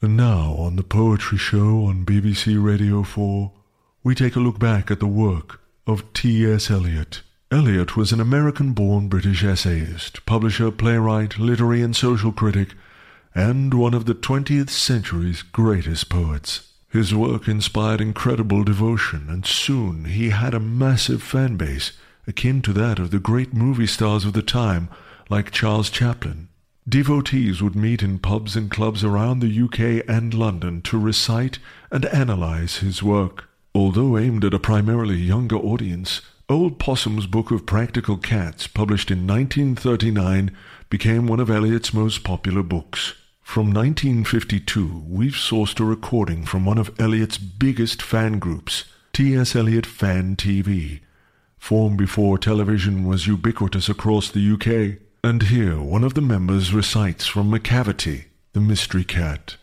And now, on the Poetry Show on BBC Radio 4, we take a look back at the work of T.S. Eliot. Eliot was an American born British essayist, publisher, playwright, literary and social critic, and one of the 20th century's greatest poets. His work inspired incredible devotion, and soon he had a massive fan base, akin to that of the great movie stars of the time, like Charles Chaplin. Devotees would meet in pubs and clubs around the UK and London to recite and analyze his work. Although aimed at a primarily younger audience, Old Possum's Book of Practical Cats, published in 1939, became one of Eliot's most popular books. From 1952, we've sourced a recording from one of Eliot's biggest fan groups, T.S. Eliot Fan TV, formed before television was ubiquitous across the UK. And here one of the members recites from Macavity, the mystery cat.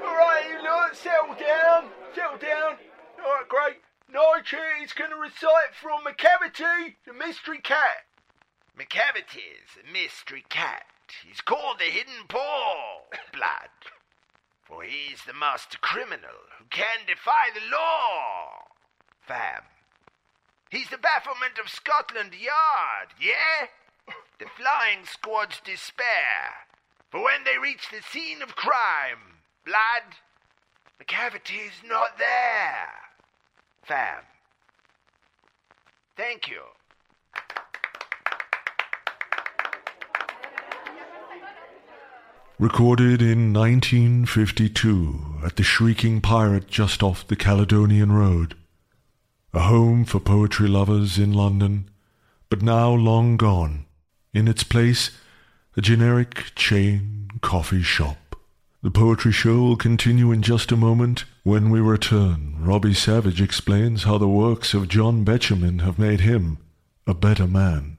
Alright, look, settle down, settle down. Alright, great. Nigel is going to recite from Macavity, the mystery cat. Macavity's a mystery cat. He's called the Hidden Paw Blood, for he's the master criminal who can defy the law. Fam, He's the bafflement of Scotland Yard, yeah? The flying squad's despair. For when they reach the scene of crime, blood, Macavity's not there. Fam. Thank you. Recorded in 1952 at the Shrieking Pirate just off the Caledonian Road a home for poetry lovers in London, but now long gone. In its place, a generic chain coffee shop. The poetry show will continue in just a moment. When we return, Robbie Savage explains how the works of John Betjeman have made him a better man.